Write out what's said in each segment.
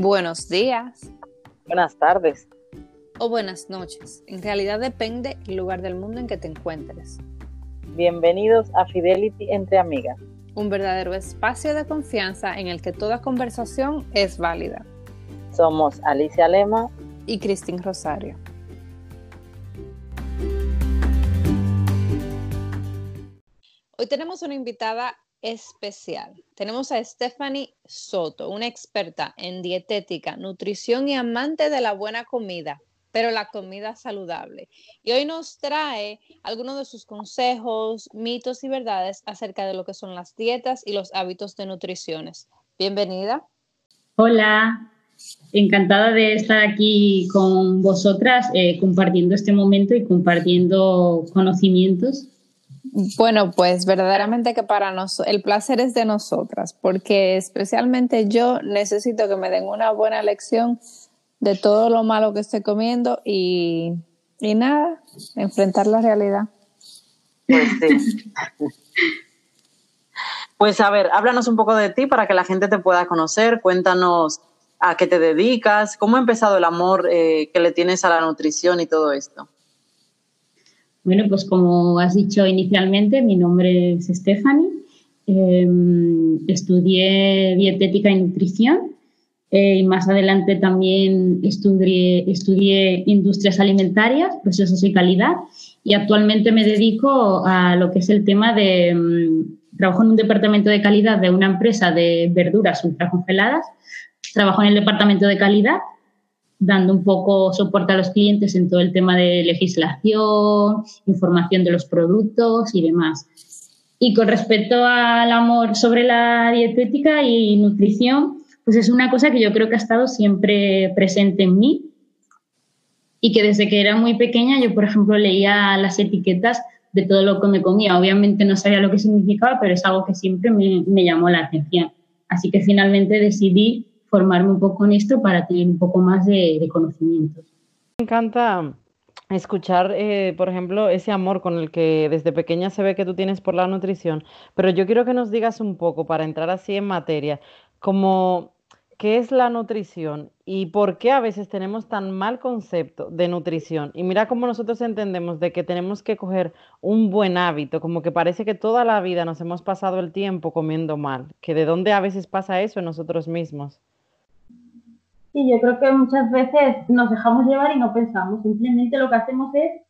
Buenos días. Buenas tardes. O buenas noches. En realidad depende el lugar del mundo en que te encuentres. Bienvenidos a Fidelity entre amigas. Un verdadero espacio de confianza en el que toda conversación es válida. Somos Alicia Lema y Cristín Rosario. Hoy tenemos una invitada especial. Tenemos a Stephanie Soto, una experta en dietética, nutrición y amante de la buena comida, pero la comida saludable. Y hoy nos trae algunos de sus consejos, mitos y verdades acerca de lo que son las dietas y los hábitos de nutriciones. Bienvenida. Hola, encantada de estar aquí con vosotras eh, compartiendo este momento y compartiendo conocimientos bueno, pues verdaderamente que para nosotros, el placer es de nosotras, porque especialmente yo necesito que me den una buena lección de todo lo malo que estoy comiendo y, y nada, enfrentar la realidad. Pues sí. pues a ver, háblanos un poco de ti para que la gente te pueda conocer, cuéntanos a qué te dedicas, cómo ha empezado el amor eh, que le tienes a la nutrición y todo esto. Bueno, pues como has dicho inicialmente, mi nombre es Stephanie. Em, estudié dietética y nutrición eh, y más adelante también estudié, industrias alimentarias, procesos y calidad y actualmente me dedico a lo que es el tema de... Em, trabajo en un departamento de calidad de una empresa de verduras ultracongeladas. Trabajo en el departamento de calidad dando un poco soporte a los clientes en todo el tema de legislación, información de los productos y demás. Y con respecto al amor sobre la dietética y nutrición, pues es una cosa que yo creo que ha estado siempre presente en mí y que desde que era muy pequeña yo, por ejemplo, leía las etiquetas de todo lo que me comía. Obviamente no sabía lo que significaba, pero es algo que siempre me, me llamó la atención. Así que finalmente decidí formarme un poco en esto para tener un poco más de, conocimientos. Me encanta escuchar, eh, por ejemplo, ese amor con el que desde pequeña se ve que tú tienes por la nutrición, pero yo quiero que nos digas un poco, para entrar así en materia, como qué es la nutrición y por qué a veces tenemos tan mal concepto de nutrición. Y mira cómo nosotros entendemos de que tenemos que coger un buen hábito, como que parece que toda la vida nos hemos pasado el tiempo comiendo mal, que de dónde a veces pasa eso en nosotros mismos. Sí, yo creo que muchas veces nos dejamos llevar y no pensamos, simplemente lo que hacemos es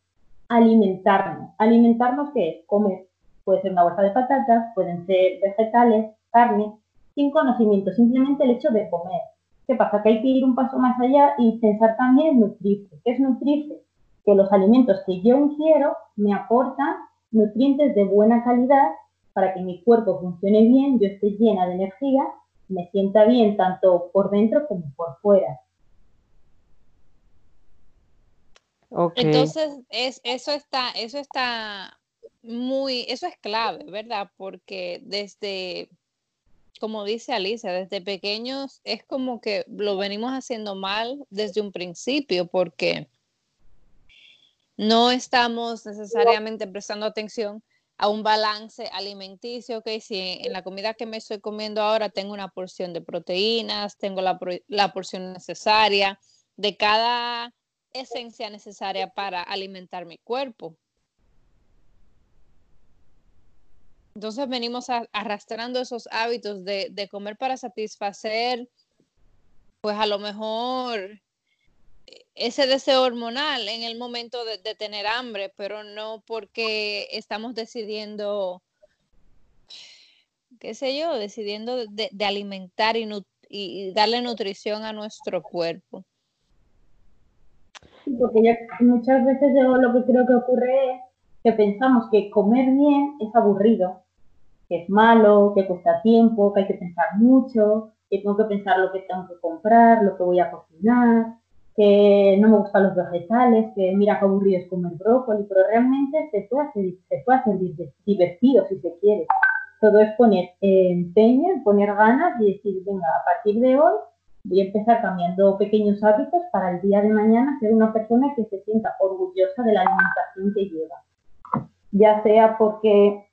alimentarnos. ¿Alimentarnos qué es? Comer. Puede ser una bolsa de patatas, pueden ser vegetales, carne, sin conocimiento, simplemente el hecho de comer. ¿Qué pasa? Que hay que ir un paso más allá y pensar también en nutrirse. ¿Qué es nutrirse? Que los alimentos que yo ingiero me aportan nutrientes de buena calidad para que mi cuerpo funcione bien, yo esté llena de energía me sienta bien tanto por dentro como por fuera. Entonces, es, eso está, eso está muy, eso es clave, ¿verdad? Porque desde, como dice Alicia, desde pequeños es como que lo venimos haciendo mal desde un principio, porque no estamos necesariamente prestando atención a un balance alimenticio, que si en la comida que me estoy comiendo ahora tengo una porción de proteínas, tengo la, la porción necesaria de cada esencia necesaria para alimentar mi cuerpo. Entonces venimos arrastrando esos hábitos de, de, comer para satisfacer, pues a lo mejor ese deseo hormonal en el momento de, tener hambre, pero no porque estamos decidiendo, qué sé yo, decidiendo de, alimentar y, darle nutrición a nuestro cuerpo. Porque muchas veces yo lo que creo que ocurre es que pensamos que comer bien es aburrido, que es malo, que cuesta tiempo, que hay que pensar mucho, que tengo que pensar lo que tengo que comprar, lo que voy a cocinar, que no me gustan los vegetales, que mira qué aburrido es comer brócoli, pero realmente se puede hacer, se puede hacer divertido si se quiere. Todo es poner empeño, poner ganas y decir, venga, a partir de hoy voy a empezar cambiando pequeños hábitos para el día de mañana ser una persona que se sienta orgullosa de la alimentación que lleva. Ya sea porque...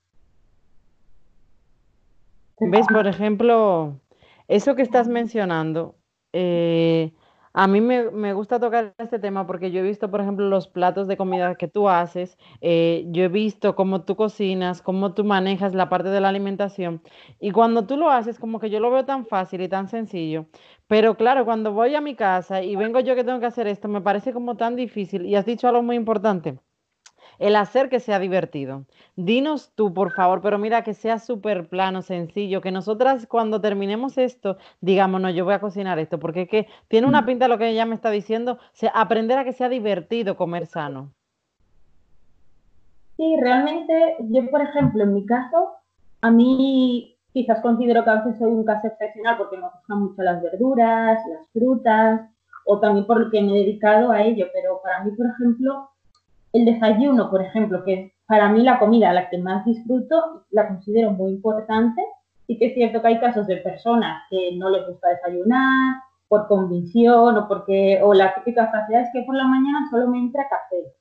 ¿Ves, por ejemplo, eso que estás mencionando eh, a mí me, gusta tocar este tema porque yo he visto, por ejemplo, los platos de comida que tú haces, eh, yo he visto cómo tú cocinas, cómo tú manejas la parte de la alimentación. Y cuando tú lo haces como que yo lo veo tan fácil y tan sencillo, pero claro, cuando voy a mi casa y vengo yo que tengo que hacer esto, me parece como tan difícil. Y has dicho algo muy importante el hacer que sea divertido. Dinos tú, por favor, pero mira que sea súper plano, sencillo, que nosotras cuando terminemos esto, digamos, no, yo voy a cocinar esto, porque es que tiene una mm. pinta lo que ella me está diciendo, aprender a que sea divertido comer sano. Sí, realmente yo, por ejemplo, en mi caso, a mí quizás considero que a veces soy un caso excepcional porque me gustan mucho las verduras, las frutas, o también porque me he dedicado a ello, pero para mí, por ejemplo, el desayuno, por ejemplo, que es para mí la comida la que más disfruto, la considero muy importante. Sí que es cierto que hay casos de personas que no les gusta desayunar por convicción o porque, o la típica frase es que por la mañana solo me entra café.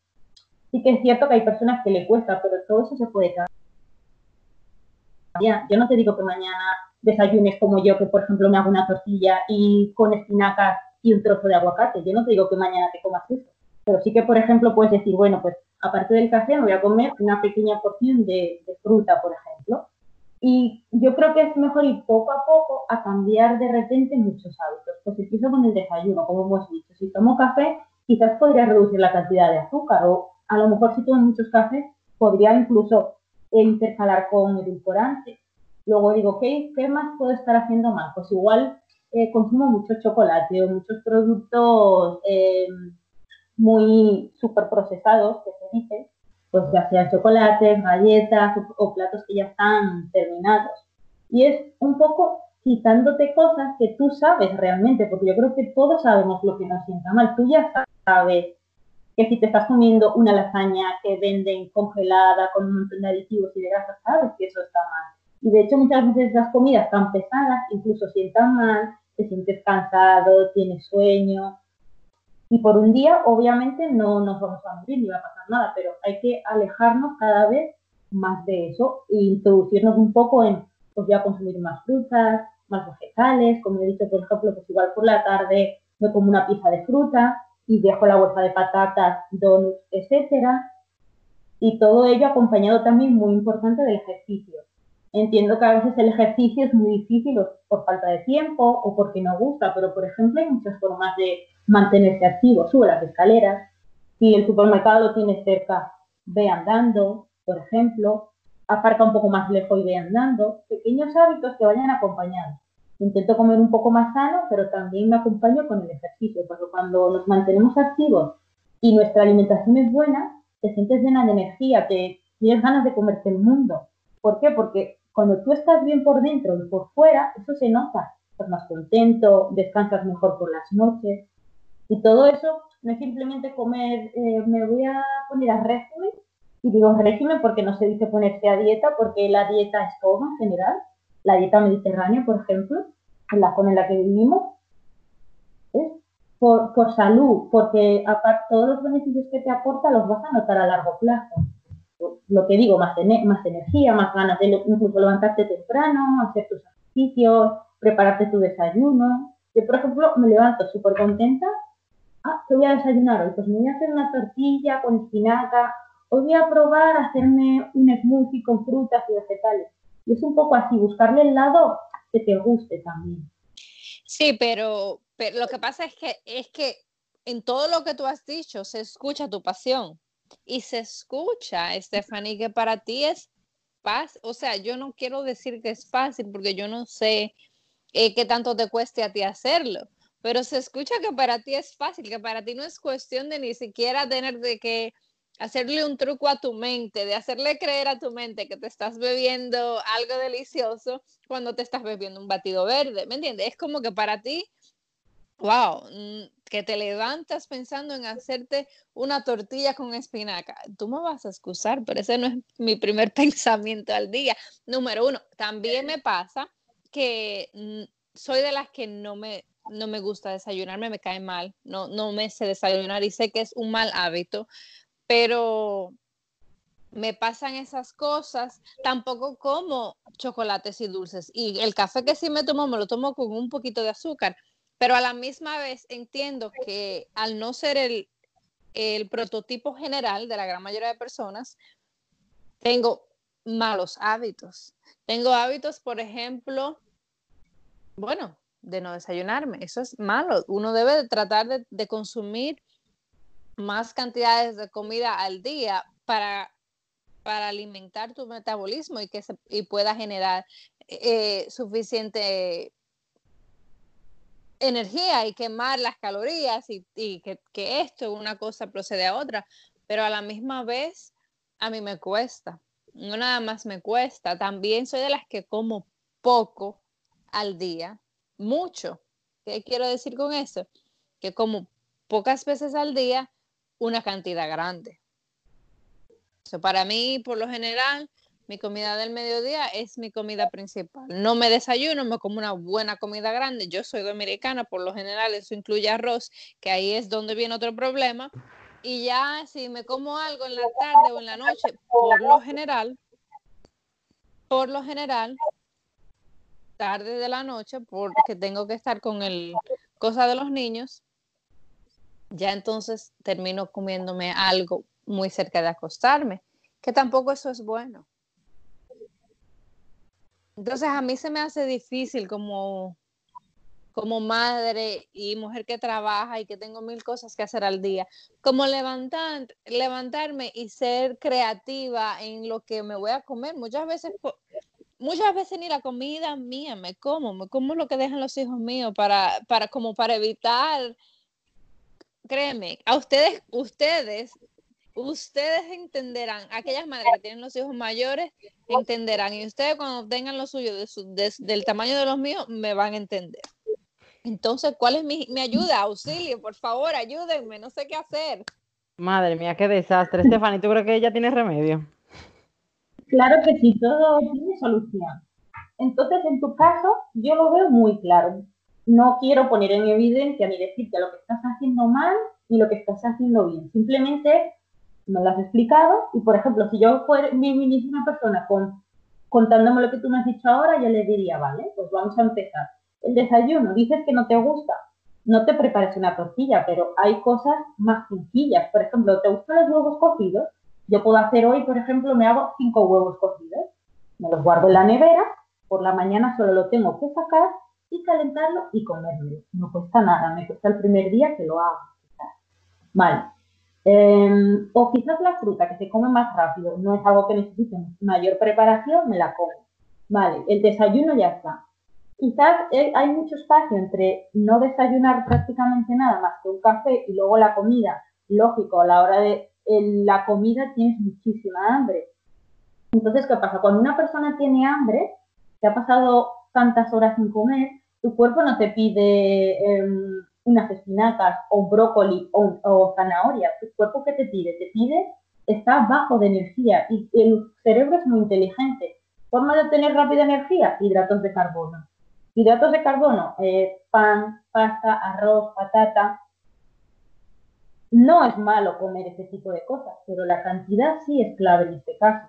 Sí que es cierto que hay personas que le cuesta, pero todo eso se puede cambiar. Yo no te digo que mañana desayunes como yo, que por ejemplo me hago una tortilla y con espinacas y un trozo de aguacate. Yo no te digo que mañana te comas eso pero sí que, por ejemplo, puedes decir, bueno, pues aparte del café me voy a comer una pequeña porción de, fruta, por ejemplo. Y yo creo que es mejor ir poco a poco a cambiar de repente muchos hábitos. Pues empiezo con el desayuno, como hemos dicho. Si tomo café, quizás podría reducir la cantidad de azúcar o a lo mejor si tomo muchos cafés, podría incluso intercalar con edulcorante. Luego digo, ¿qué, ¿qué más puedo estar haciendo mal? Pues igual eh, consumo mucho chocolate o muchos productos eh, muy súper procesados, que se dice, pues ya sea chocolates, galletas o, platos que ya están terminados. Y es un poco quitándote cosas que tú sabes realmente, porque yo creo que todos sabemos lo que nos sienta mal. Tú ya sabes que si te estás comiendo una lasaña que venden congelada con un montón de aditivos y de grasas, sabes que eso está mal. Y de hecho muchas veces las comidas tan pesadas incluso sientan mal, te sientes cansado, tienes sueño, y por un día, obviamente, no nos vamos a morir ni va a pasar nada, pero hay que alejarnos cada vez más de eso e introducirnos un poco en, pues ya consumir más frutas, más vegetales, como he dicho, por ejemplo, pues igual por la tarde me como una pieza de fruta y dejo la bolsa de patatas, donuts, etcétera. Y todo ello acompañado también, muy importante, del ejercicio. Entiendo que a veces el ejercicio es muy difícil por falta de tiempo o porque no gusta, pero por ejemplo hay muchas formas de mantenerse activo, sube las escaleras, si el supermercado lo tienes cerca, ve andando, por ejemplo, aparca un poco más lejos y ve andando, pequeños hábitos que vayan acompañados. Intento comer un poco más sano, pero también me acompaño con el ejercicio, porque cuando nos mantenemos activos y nuestra alimentación es buena, te sientes llena de energía, que tienes ganas de comerte el mundo. ¿Por qué? Porque cuando tú estás bien por dentro y por fuera, eso se nota. Estás más contento, descansas mejor por las noches, y todo eso no es simplemente comer, eh, me voy a poner a régimen, y digo régimen porque no se dice ponerse a dieta, porque la dieta es todo en general, la dieta mediterránea, por ejemplo, en la zona en la que vivimos, es por, salud, porque aparte todos los beneficios que te aporta los vas a notar a largo plazo. Lo que digo, más, más energía, más ganas de incluso levantarte temprano, hacer tus ejercicios, prepararte tu desayuno. Yo, por ejemplo, me levanto súper contenta ah, ¿qué voy a desayunar hoy? Pues me voy a hacer una tortilla con espinaca, hoy voy a probar hacerme un smoothie con frutas y vegetales. Y es un poco así, buscarle el lado que te guste también. Sí, pero, lo que pasa es que, es que en todo lo que tú has dicho se escucha tu pasión y se escucha, Stephanie, que para ti es fácil. O sea, yo no quiero decir que es fácil porque yo no sé eh, qué tanto te cueste a ti hacerlo, pero se escucha que para ti es fácil, que para ti no es cuestión de ni siquiera tener de que hacerle un truco a tu mente, de hacerle creer a tu mente que te estás bebiendo algo delicioso cuando te estás bebiendo un batido verde, ¿me entiendes? Es como que para ti, wow, mm, que te levantas pensando en hacerte una tortilla con espinaca. Tú me vas a excusar, pero ese no es mi primer pensamiento al día. Número uno, también me pasa que mm, soy de las que no me no me gusta desayunarme, me cae mal, no, no me sé desayunar y sé que es un mal hábito, pero me pasan esas cosas, tampoco como chocolates y dulces. Y el café que sí me tomo, me lo tomo con un poquito de azúcar, pero a la misma vez entiendo que al no ser el, el prototipo general de la gran mayoría de personas, tengo malos hábitos. Tengo hábitos, por ejemplo, bueno, de no desayunarme. Eso es malo. Uno debe de tratar de, consumir más cantidades de comida al día para, para alimentar tu metabolismo y que se, y pueda generar eh, suficiente energía y quemar las calorías y, que, que, esto, una cosa procede a otra, pero a la misma vez a mí me cuesta, no nada más me cuesta, también soy de las que como poco al día, mucho. ¿Qué quiero decir con eso? Que como pocas veces al día, una cantidad grande. para mí, por lo general, mi comida del mediodía es mi comida principal. No me desayuno, me como una buena comida grande. Yo soy dominicana, por lo general eso incluye arroz, que ahí es donde viene otro problema. Y ya si me como algo en la tarde o en la noche, por lo general, por lo general, tarde de la noche, porque tengo que estar con el cosa de los niños, ya entonces termino comiéndome algo muy cerca de acostarme, que tampoco eso es bueno. Entonces a mí se me hace difícil como, como madre y mujer que trabaja y que tengo mil cosas que hacer al día, como levantar, levantarme y ser creativa en lo que me voy a comer. Muchas veces, muchas veces ni la comida mía me como, me como lo que dejan los hijos míos para, para como para evitar, créeme, a ustedes, ustedes ustedes entenderán, aquellas madres que tienen los hijos mayores entenderán y ustedes cuando tengan los suyos del tamaño de los míos me van a entender. Entonces, ¿cuál es mi, ayuda? Auxilio, por favor, ayúdenme, no sé qué hacer. Madre mía, qué desastre. Stephanie, ¿tú crees que ella tiene remedio? Claro que sí, todo tiene solución. Entonces, en tu caso, yo lo veo muy claro. No quiero poner en evidencia ni decirte lo que estás haciendo mal ni lo que estás haciendo bien. Simplemente me lo has explicado y, por ejemplo, si yo fuera una persona con, contándome lo que tú me has dicho ahora, yo le diría, vale, pues vamos a empezar. El desayuno, dices que no te gusta, no te prepares una tortilla, pero hay cosas más sencillas. Por ejemplo, ¿te gustan los huevos cocidos? Yo puedo hacer hoy, por ejemplo, me hago cinco huevos cocidos, me los guardo en la nevera, por la mañana solo lo tengo que sacar y calentarlo y comérmelo. No cuesta nada, me cuesta el primer día que lo hago. Vale, Em, o quizás la fruta que se come más rápido, no es algo que necesite mayor preparación, me la como. Vale, el desayuno ya está. Quizás hay mucho espacio entre no desayunar prácticamente nada más que un café y luego la comida. Lógico, a la hora de la comida tienes muchísima hambre. Entonces, ¿qué pasa? Cuando una persona tiene hambre, que ha pasado tantas horas sin comer, tu cuerpo no te pide em, unas espinacas o brócoli o, o zanahoria, tu cuerpo que te pide, te pide, está bajo de energía y el cerebro es muy inteligente. Forma de obtener rápida energía, hidratos de carbono. Hidratos de carbono, eh, pan, pasta, arroz, patata. No es malo comer ese tipo de cosas, pero la cantidad sí es clave en este caso.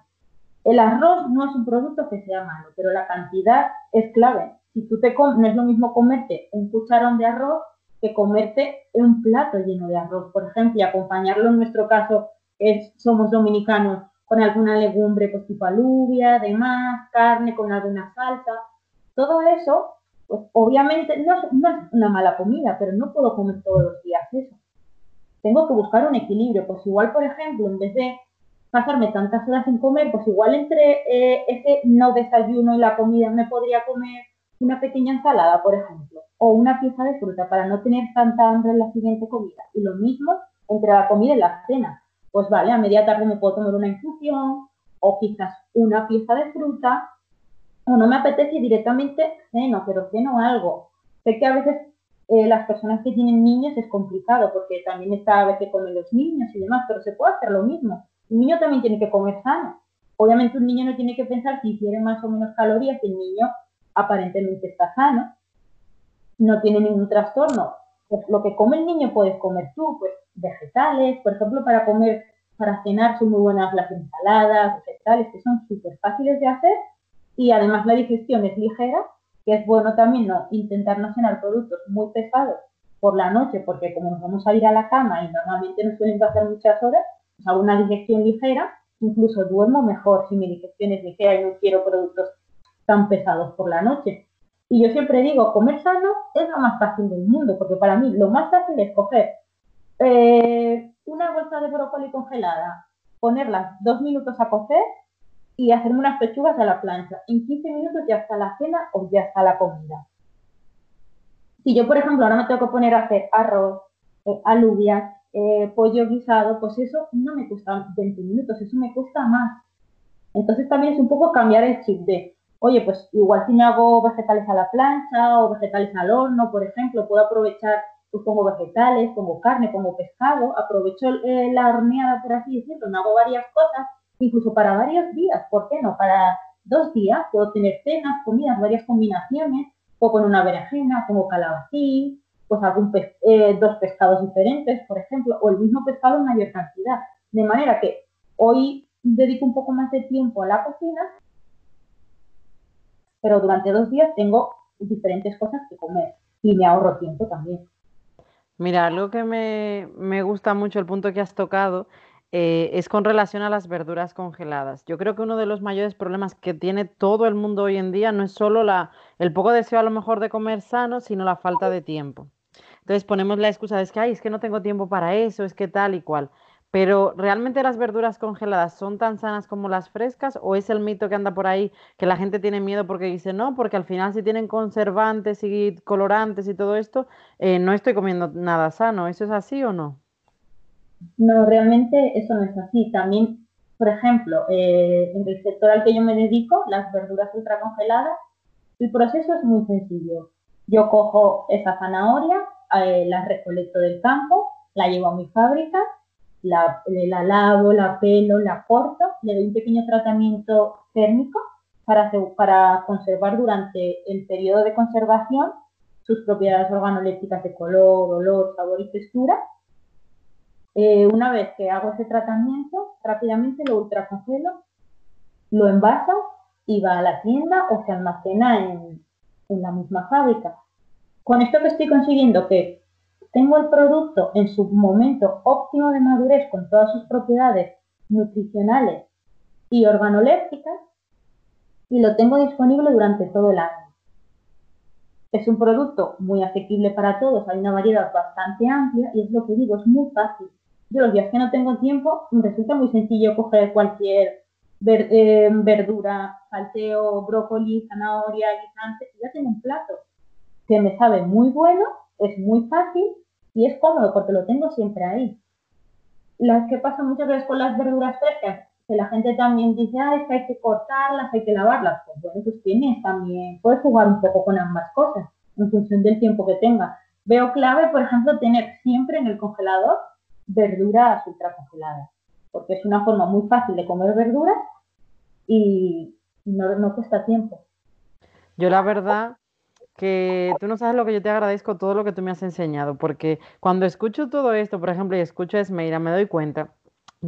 El arroz no es un producto que sea malo, pero la cantidad es clave. Si tú te no es lo mismo comerte un cucharón de arroz que comerte un plato lleno de arroz, por ejemplo, y acompañarlo en nuestro caso, es, somos dominicanos, con alguna legumbre pues tipo alubia, demás, carne con alguna salsa. Todo eso, pues obviamente no es una mala comida, pero no puedo comer todos los días eso. Tengo que buscar un equilibrio, pues igual, por ejemplo, en vez de pasarme tantas horas sin comer, pues igual entre eh, ese no desayuno y la comida me podría comer una pequeña ensalada, por ejemplo, o una pieza de fruta para no tener tanta hambre en la siguiente comida. Y lo mismo entre la comida y la cena. Pues vale, a media tarde me puedo tomar una infusión o quizás una pieza de fruta o no me apetece directamente ceno, pero ceno algo. Sé que a veces eh, las personas que tienen niños es complicado porque también está a veces comen los niños y demás, pero se puede hacer lo mismo. Un niño también tiene que comer sano. Obviamente un niño no tiene que pensar si quiere más o menos calorías, el niño aparentemente está sano, no tiene ningún trastorno. Pues lo que come el niño puedes comer tú, pues vegetales, por ejemplo, para comer, para cenar son muy buenas las ensaladas, vegetales, que son súper fáciles de hacer y además la digestión es ligera que es bueno también no intentar no cenar productos muy pesados por la noche, porque como nos vamos a ir a la cama y normalmente nos suelen pasar muchas horas, pues hago una digestión ligera, incluso duermo mejor si mi digestión es ligera y no quiero productos tan pesados por la noche. Y yo siempre digo, comer sano es lo más fácil del mundo, porque para mí lo más fácil es coger eh, una bolsa de brócoli congelada, ponerla dos minutos a cocer y hacerme unas pechugas a la plancha. En 15 minutos ya está la cena o ya está la comida. Si yo, por ejemplo, ahora me tengo que poner a hacer arroz, eh, alubias, eh, pollo guisado, pues eso no me cuesta 20 minutos, eso me cuesta más. Entonces también es un poco cambiar el chip de, oye, pues igual si me hago vegetales a la plancha o vegetales al horno, por ejemplo, puedo aprovechar pues como vegetales, como carne, como pescado, aprovecho eh, la horneada, por así decirlo, me hago varias cosas, incluso para varios días, ¿por qué no? Para dos días puedo tener cenas, comidas, varias combinaciones, o con una berenjena, como calabacín, pues algún eh, dos pescados diferentes, por ejemplo, o el mismo pescado en mayor cantidad. De manera que hoy dedico un poco más de tiempo a la cocina, pero durante dos días tengo diferentes cosas que comer y me ahorro tiempo también. Mira, algo que me, me gusta mucho, el punto que has tocado, eh, es con relación a las verduras congeladas. Yo creo que uno de los mayores problemas que tiene todo el mundo hoy en día no es solo la, el poco deseo a lo mejor de comer sano, sino la falta de tiempo. Entonces ponemos la excusa de que, Ay, es que no tengo tiempo para eso, es que tal y cual. Pero ¿realmente las verduras congeladas son tan sanas como las frescas o es el mito que anda por ahí que la gente tiene miedo porque dice no, porque al final si tienen conservantes y colorantes y todo esto, eh, no estoy comiendo nada sano? ¿Eso es así o no? No, realmente eso no es así. También, por ejemplo, eh, en el sector al que yo me dedico, las verduras ultracongeladas, el proceso es muy sencillo. Yo cojo esa zanahoria, eh, la recolecto del campo, la llevo a mi fábrica, la, la lavo, la pelo, la corto, le doy un pequeño tratamiento térmico para, para conservar durante el periodo de conservación sus propiedades organolépticas de color, olor, sabor y textura eh, una vez que hago ese tratamiento, rápidamente lo ultracongelo, lo envaso y va a la tienda o se almacena en, en la misma fábrica. Con esto que estoy consiguiendo que tengo el producto en su momento óptimo de madurez con todas sus propiedades nutricionales y organolépticas y lo tengo disponible durante todo el año. Es un producto muy asequible para todos, hay una variedad bastante amplia y es lo que digo, es muy fácil. Yo los días que no tengo tiempo, me resulta muy sencillo coger cualquier eh, verdura, salteo, brócoli, zanahoria, guisante, y ya tengo un plato que me sabe muy bueno, es muy fácil y es cómodo porque lo tengo siempre ahí. Las que pasa muchas veces con las verduras frescas, que la gente también dice, ah, es que hay que cortarlas, hay que lavarlas. Pues bueno, pues tienes también, puedes jugar un poco con ambas cosas, en función del tiempo que tenga. Veo clave, por ejemplo, tener siempre en el congelador verduras ultracongeladas, porque es una forma muy fácil de comer verduras y no, no cuesta tiempo. Yo la verdad que tú no sabes lo que yo te agradezco, todo lo que tú me has enseñado, porque cuando escucho todo esto, por ejemplo, y escucho a Esmeira, me doy cuenta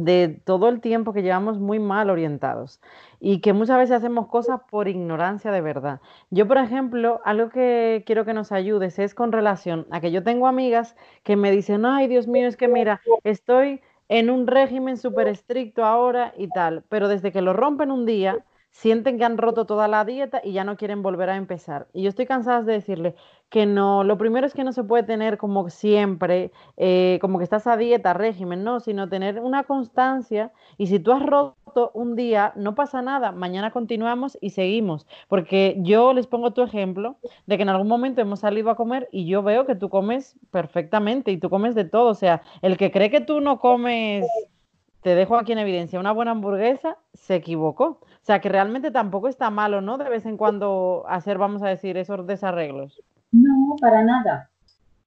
de todo el tiempo que llevamos muy mal orientados y que muchas veces hacemos cosas por ignorancia de verdad. Yo, por ejemplo, algo que quiero que nos ayudes es con relación a que yo tengo amigas que me dicen, ay, Dios mío, es que mira, estoy en un régimen súper estricto ahora y tal, pero desde que lo rompen un día, sienten que han roto toda la dieta y ya no quieren volver a empezar. Y yo estoy cansada de decirle que no, lo primero es que no se puede tener como siempre, eh, como que estás a dieta, régimen, no, sino tener una constancia y si tú has roto un día, no pasa nada, mañana continuamos y seguimos, porque yo les pongo tu ejemplo de que en algún momento hemos salido a comer y yo veo que tú comes perfectamente y tú comes de todo, o sea, el que cree que tú no comes te dejo aquí en evidencia, una buena hamburguesa se equivocó. O sea, que realmente tampoco está malo, ¿no? De vez en cuando hacer, vamos a decir, esos desarreglos. No, para nada.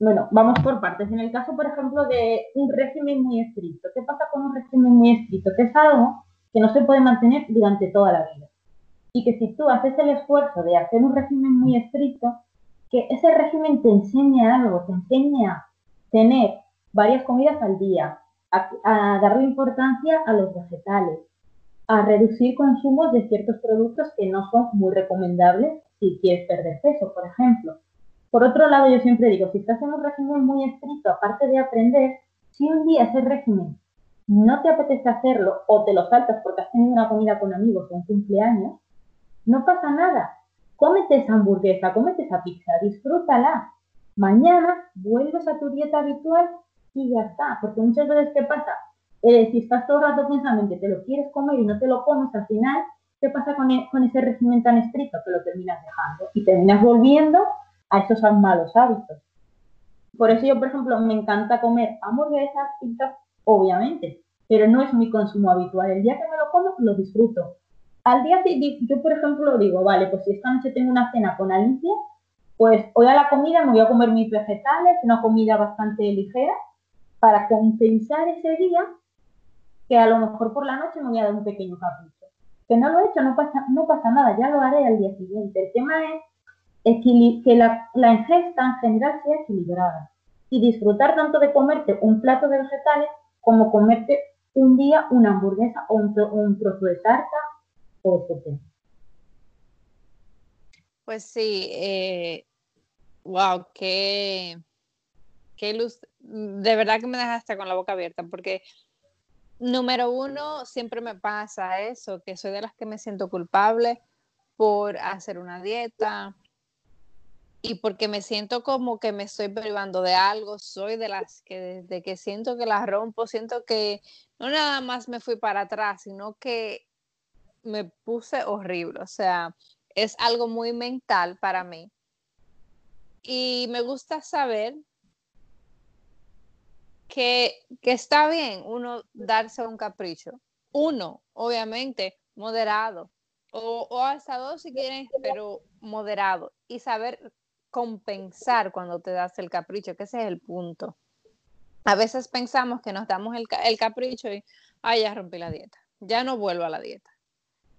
Bueno, vamos por partes. En el caso, por ejemplo, de un régimen muy estricto. ¿Qué pasa con un régimen muy estricto? Que es algo que no se puede mantener durante toda la vida. Y que si tú haces el esfuerzo de hacer un régimen muy estricto, que ese régimen te enseñe algo, te enseñe a tener varias comidas al día, a, darle importancia a los vegetales, a reducir consumos de ciertos productos que no son muy recomendables si quieres perder peso, por ejemplo. Por otro lado, yo siempre digo, si estás en un régimen muy estricto, aparte de aprender, si un día ese régimen no te apetece hacerlo o te lo saltas porque has tenido una comida con amigos o un cumpleaños, no pasa nada. Cómete esa hamburguesa, cómete esa pizza, disfrútala. Mañana vuelves a tu dieta habitual y ya está. Porque muchas veces, ¿qué pasa? Eh, si estás todo el rato pensando en que te lo quieres comer y no te lo comes, al final, ¿qué pasa con, e, con ese régimen tan estricto? Que lo terminas dejando y terminas volviendo a esos malos hábitos. Por eso yo, por ejemplo, me encanta comer hamburguesas, pizzas, obviamente, pero no es mi consumo habitual. El día que me lo como, lo disfruto. Al día siguiente, yo, por ejemplo, digo, vale, pues si esta noche tengo una cena con Alicia, pues hoy a la comida me voy a comer mis vegetales, una comida bastante ligera, para compensar ese día que a lo mejor por la noche me voy a dar un pequeño capricho. Que no lo he hecho, no pasa, no pasa nada, ya lo haré al día siguiente. El tema es que la, la ingesta en general sea equilibrada y disfrutar tanto de comerte un plato de vegetales como comerte un día una hamburguesa o un, un trozo de tarta o etc. Pues sí, eh, wow, qué, qué luz, de verdad que me dejaste con la boca abierta, porque número uno, siempre me pasa eso, que soy de las que me siento culpable por hacer una dieta, y porque me siento como que me estoy privando de algo, soy de las que desde que siento que la rompo, siento que no nada más me fui para atrás, sino que me puse horrible, o sea, es algo muy mental para mí. Y me gusta saber que, que está bien uno darse un capricho. Uno, obviamente, moderado. O, o hasta dos si quieren, pero moderado. Y saber compensar cuando te das el capricho, que ese es el punto. A veces pensamos que nos damos el, capricho y, ay, ya rompí la dieta, ya no vuelvo a la dieta.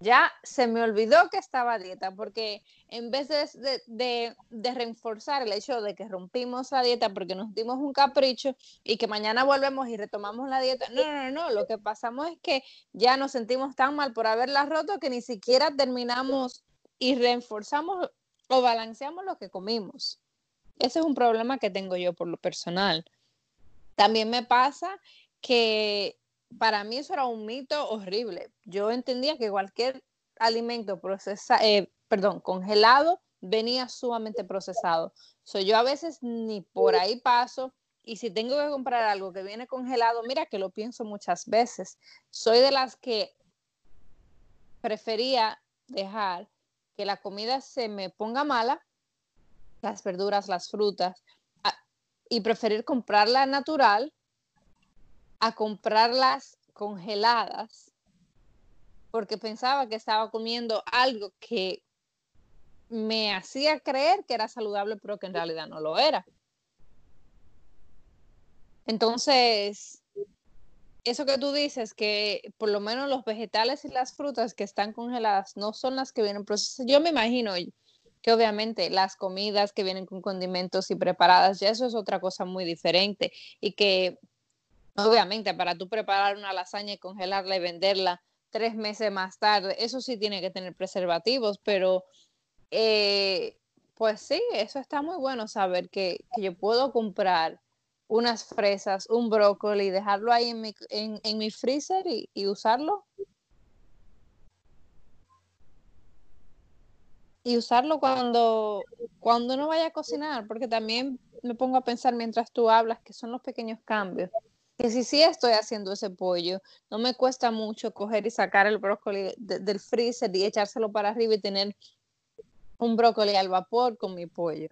Ya se me olvidó que estaba dieta, porque en vez de, de, de, reforzar el hecho de que rompimos la dieta porque nos dimos un capricho y que mañana volvemos y retomamos la dieta, no, no, no, lo que pasamos es que ya nos sentimos tan mal por haberla roto que ni siquiera terminamos y reforzamos o balanceamos lo que comimos. Ese es un problema que tengo yo por lo personal. También me pasa que para mí eso era un mito horrible. Yo entendía que cualquier alimento procesado, eh, perdón, congelado venía sumamente procesado. So, yo a veces ni por ahí paso y si tengo que comprar algo que viene congelado, mira que lo pienso muchas veces. Soy de las que prefería dejar que la comida se me ponga mala, las verduras, las frutas, y preferir comprarla natural a comprarlas congeladas, porque pensaba que estaba comiendo algo que me hacía creer que era saludable, pero que en realidad no lo era. Entonces, eso que tú dices, que por lo menos los vegetales y las frutas que están congeladas no son las que vienen procesadas. Yo me imagino que obviamente las comidas que vienen con condimentos y preparadas, ya eso es otra cosa muy diferente. Y que obviamente para tú preparar una lasaña y congelarla y venderla tres meses más tarde, eso sí tiene que tener preservativos, pero eh, pues sí, eso está muy bueno saber que, que yo puedo comprar unas fresas, un brócoli, dejarlo ahí en mi, en, mi freezer y, usarlo. Y usarlo cuando, cuando no vaya a cocinar, porque también me pongo a pensar mientras tú hablas que son los pequeños cambios. Que si sí estoy haciendo ese pollo, no me cuesta mucho coger y sacar el brócoli del freezer y echárselo para arriba y tener un brócoli al vapor con mi pollo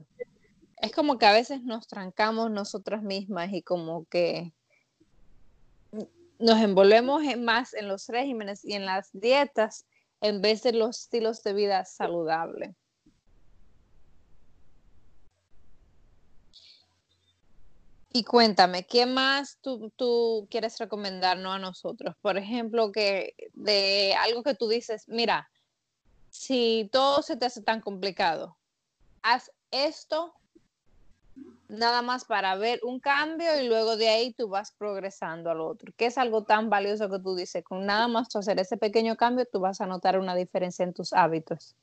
es como que a veces nos trancamos nosotras mismas y como que nos envolvemos más en los regímenes y en las dietas en vez de los estilos de vida saludables. Y cuéntame, ¿qué más tú, tú, quieres recomendarnos a nosotros? Por ejemplo, que de algo que tú dices, mira, si todo se te hace tan complicado, haz esto nada más para ver un cambio y luego de ahí tú vas progresando al otro, que es algo tan valioso que tú dices, con nada más hacer ese pequeño cambio, tú vas a notar una diferencia en tus hábitos.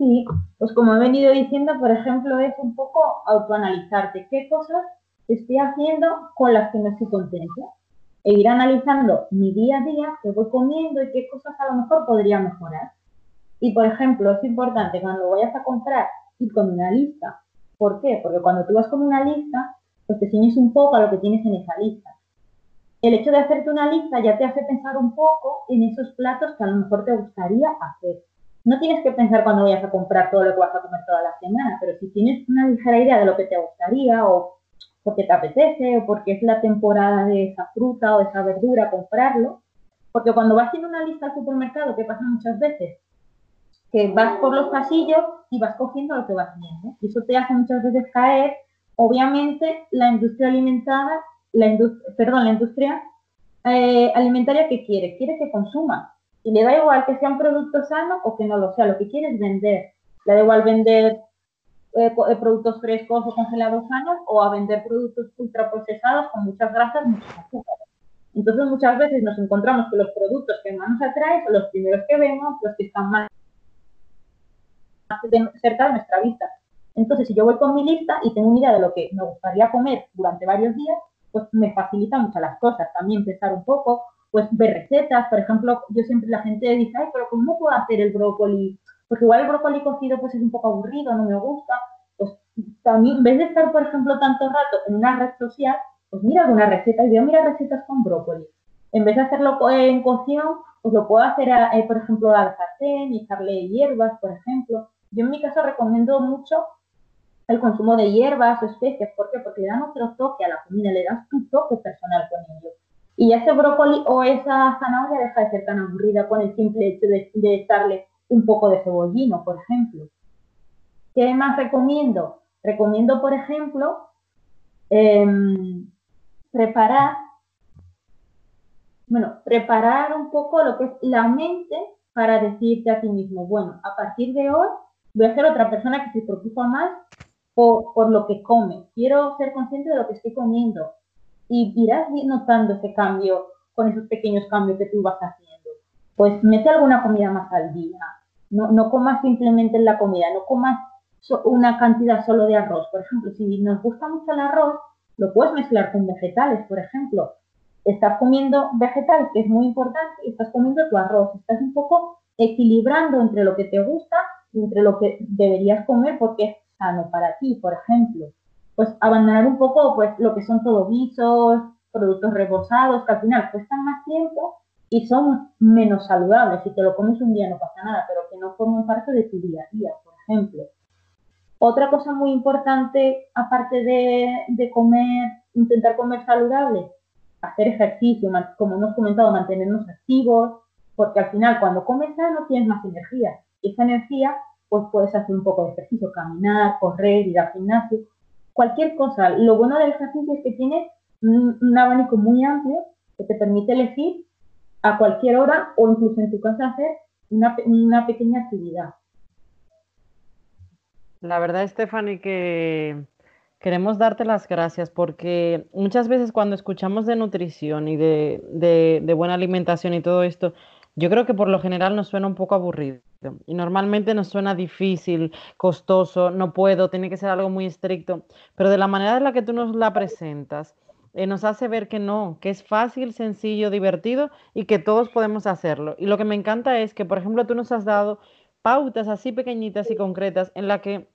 Sí, pues como he venido diciendo, por ejemplo, es un poco autoanalizarte qué cosas estoy haciendo con las que no estoy contenta e ir analizando mi día a día, qué voy comiendo y qué cosas a lo mejor podría mejorar. Y por ejemplo, es importante cuando vayas a comprar ir con una lista. ¿Por qué? Porque cuando tú vas con una lista, pues te ciñes un poco a lo que tienes en esa lista. El hecho de hacerte una lista ya te hace pensar un poco en esos platos que a lo mejor te gustaría hacer. No tienes que pensar cuando vayas a comprar todo lo que vas a comer toda la semana, pero si tienes una ligera idea de lo que te gustaría o porque te apetece o porque es la temporada de esa fruta o de esa verdura, comprarlo. Porque cuando vas en una lista al supermercado, que pasa muchas veces, que vas por los pasillos y vas cogiendo lo que vas viendo. Y eso te hace muchas veces caer, obviamente, la industria alimentada, la perdón, la industria eh, alimentaria que quiere, quiere que consuma. Y le da igual que sea un producto sano o que no lo sea, lo que quiere es vender. Le da igual vender eh, eh, productos frescos o congelados sanos o a vender productos ultraprocesados con muchas grasas, muchos azúcares. Entonces muchas veces nos encontramos que los productos que más nos atraen son los primeros que vemos, los que están más cerca de nuestra vista. Entonces, si yo voy con mi lista y tengo una idea de lo que me gustaría comer durante varios días, pues me facilita mucho las cosas. También pensar un poco, pues ver recetas. Por ejemplo, yo siempre la gente dice, ay, pero ¿cómo puedo hacer el brócoli porque igual el brócoli cocido pues es un poco aburrido, no me gusta, pues también en vez de estar, por ejemplo, tanto rato en una red social, pues mira alguna receta y veo, mira recetas con brócoli. En vez de hacerlo en cocción, pues lo puedo hacer, eh, por ejemplo, al sartén y echarle hierbas, por ejemplo. Yo en mi caso recomiendo mucho el consumo de hierbas o especies. ¿Por qué? Porque le dan otro toque a la comida, le das tu toque personal con ello. Y ese brócoli o esa zanahoria deja de ser tan aburrida con el simple hecho de, de estarle un poco de cebollino, por ejemplo. ¿Qué más recomiendo? Recomiendo, por ejemplo, em, preparar, bueno, preparar un poco lo que es la mente para decirte a ti mismo, bueno, a partir de hoy voy a ser otra persona que se preocupa más por, por lo que come. Quiero ser consciente de lo que estoy comiendo. Y irás notando ese cambio con esos pequeños cambios que tú vas haciendo. Pues mete alguna comida más al día, no, no comas simplemente en la comida, no comas una cantidad solo de arroz. Por ejemplo, si nos gusta mucho el arroz, lo puedes mezclar con vegetales, por ejemplo. Estás comiendo vegetales, que es muy importante, y estás comiendo tu arroz. Estás un poco equilibrando entre lo que te gusta y entre lo que deberías comer porque es sano para ti, por ejemplo. Pues abandonar un poco pues lo que son todo guisos, productos rebosados, que al final cuestan más tiempo y son menos saludables. Si te lo comes un día no pasa nada, pero que no formen parte de tu día a día, por ejemplo. Otra cosa muy importante, aparte de, comer, intentar comer saludable, hacer ejercicio, como hemos comentado, mantenernos activos, porque al final cuando comes sano tienes más energía. Y esa energía, pues puedes hacer un poco de ejercicio, caminar, correr, ir al gimnasio, cualquier cosa. Lo bueno del ejercicio es que tienes un abanico muy amplio que te permite elegir a cualquier hora o incluso en tu casa hacer una, una pequeña actividad. La verdad, Stephanie, que queremos darte las gracias porque muchas veces cuando escuchamos de nutrición y de, de, buena alimentación y todo esto, yo creo que por lo general nos suena un poco aburrido y normalmente nos suena difícil, costoso, no puedo, tiene que ser algo muy estricto, pero de la manera en la que tú nos la presentas, eh, nos hace ver que no, que es fácil, sencillo, divertido y que todos podemos hacerlo. Y lo que me encanta es que, por ejemplo, tú nos has dado pautas así pequeñitas y concretas en la que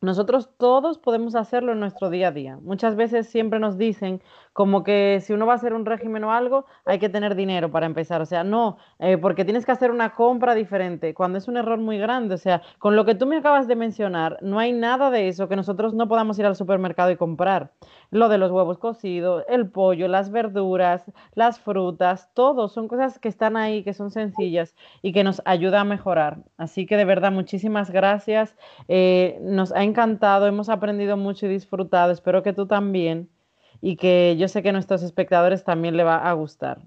nosotros todos podemos hacerlo en nuestro día a día. Muchas veces siempre nos dicen como que si uno va a hacer un régimen o algo, hay que tener dinero para empezar. O sea, no, eh, porque tienes que hacer una compra diferente, cuando es un error muy grande. O sea, con lo que tú me acabas de mencionar, no hay nada de eso que nosotros no podamos ir al supermercado y comprar lo de los huevos cocidos, el pollo, las verduras, las frutas, todo son cosas que están ahí, que son sencillas y que nos ayuda a mejorar. Así que de verdad, muchísimas gracias. Eh, nos ha encantado, hemos aprendido mucho y disfrutado. Espero que tú también y que yo sé que a nuestros espectadores también le va a gustar.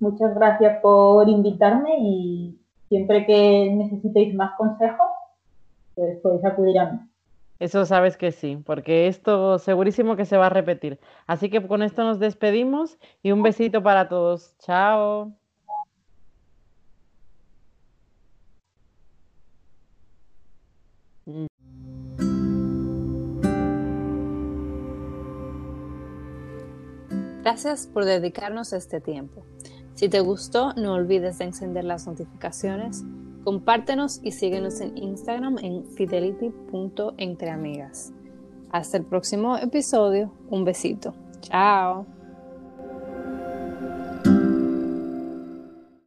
Muchas gracias por invitarme y siempre que necesitéis más consejos, pues podéis acudir a mí. Eso sabes que sí, porque esto segurísimo que se va a repetir. Así que con esto nos despedimos y un besito para todos. Chao. Gracias por dedicarnos este tiempo. Si te gustó, no olvides de encender las notificaciones, compártenos y síguenos en Instagram en fidelity.entreamigas. Hasta el próximo episodio. Un besito. Chao.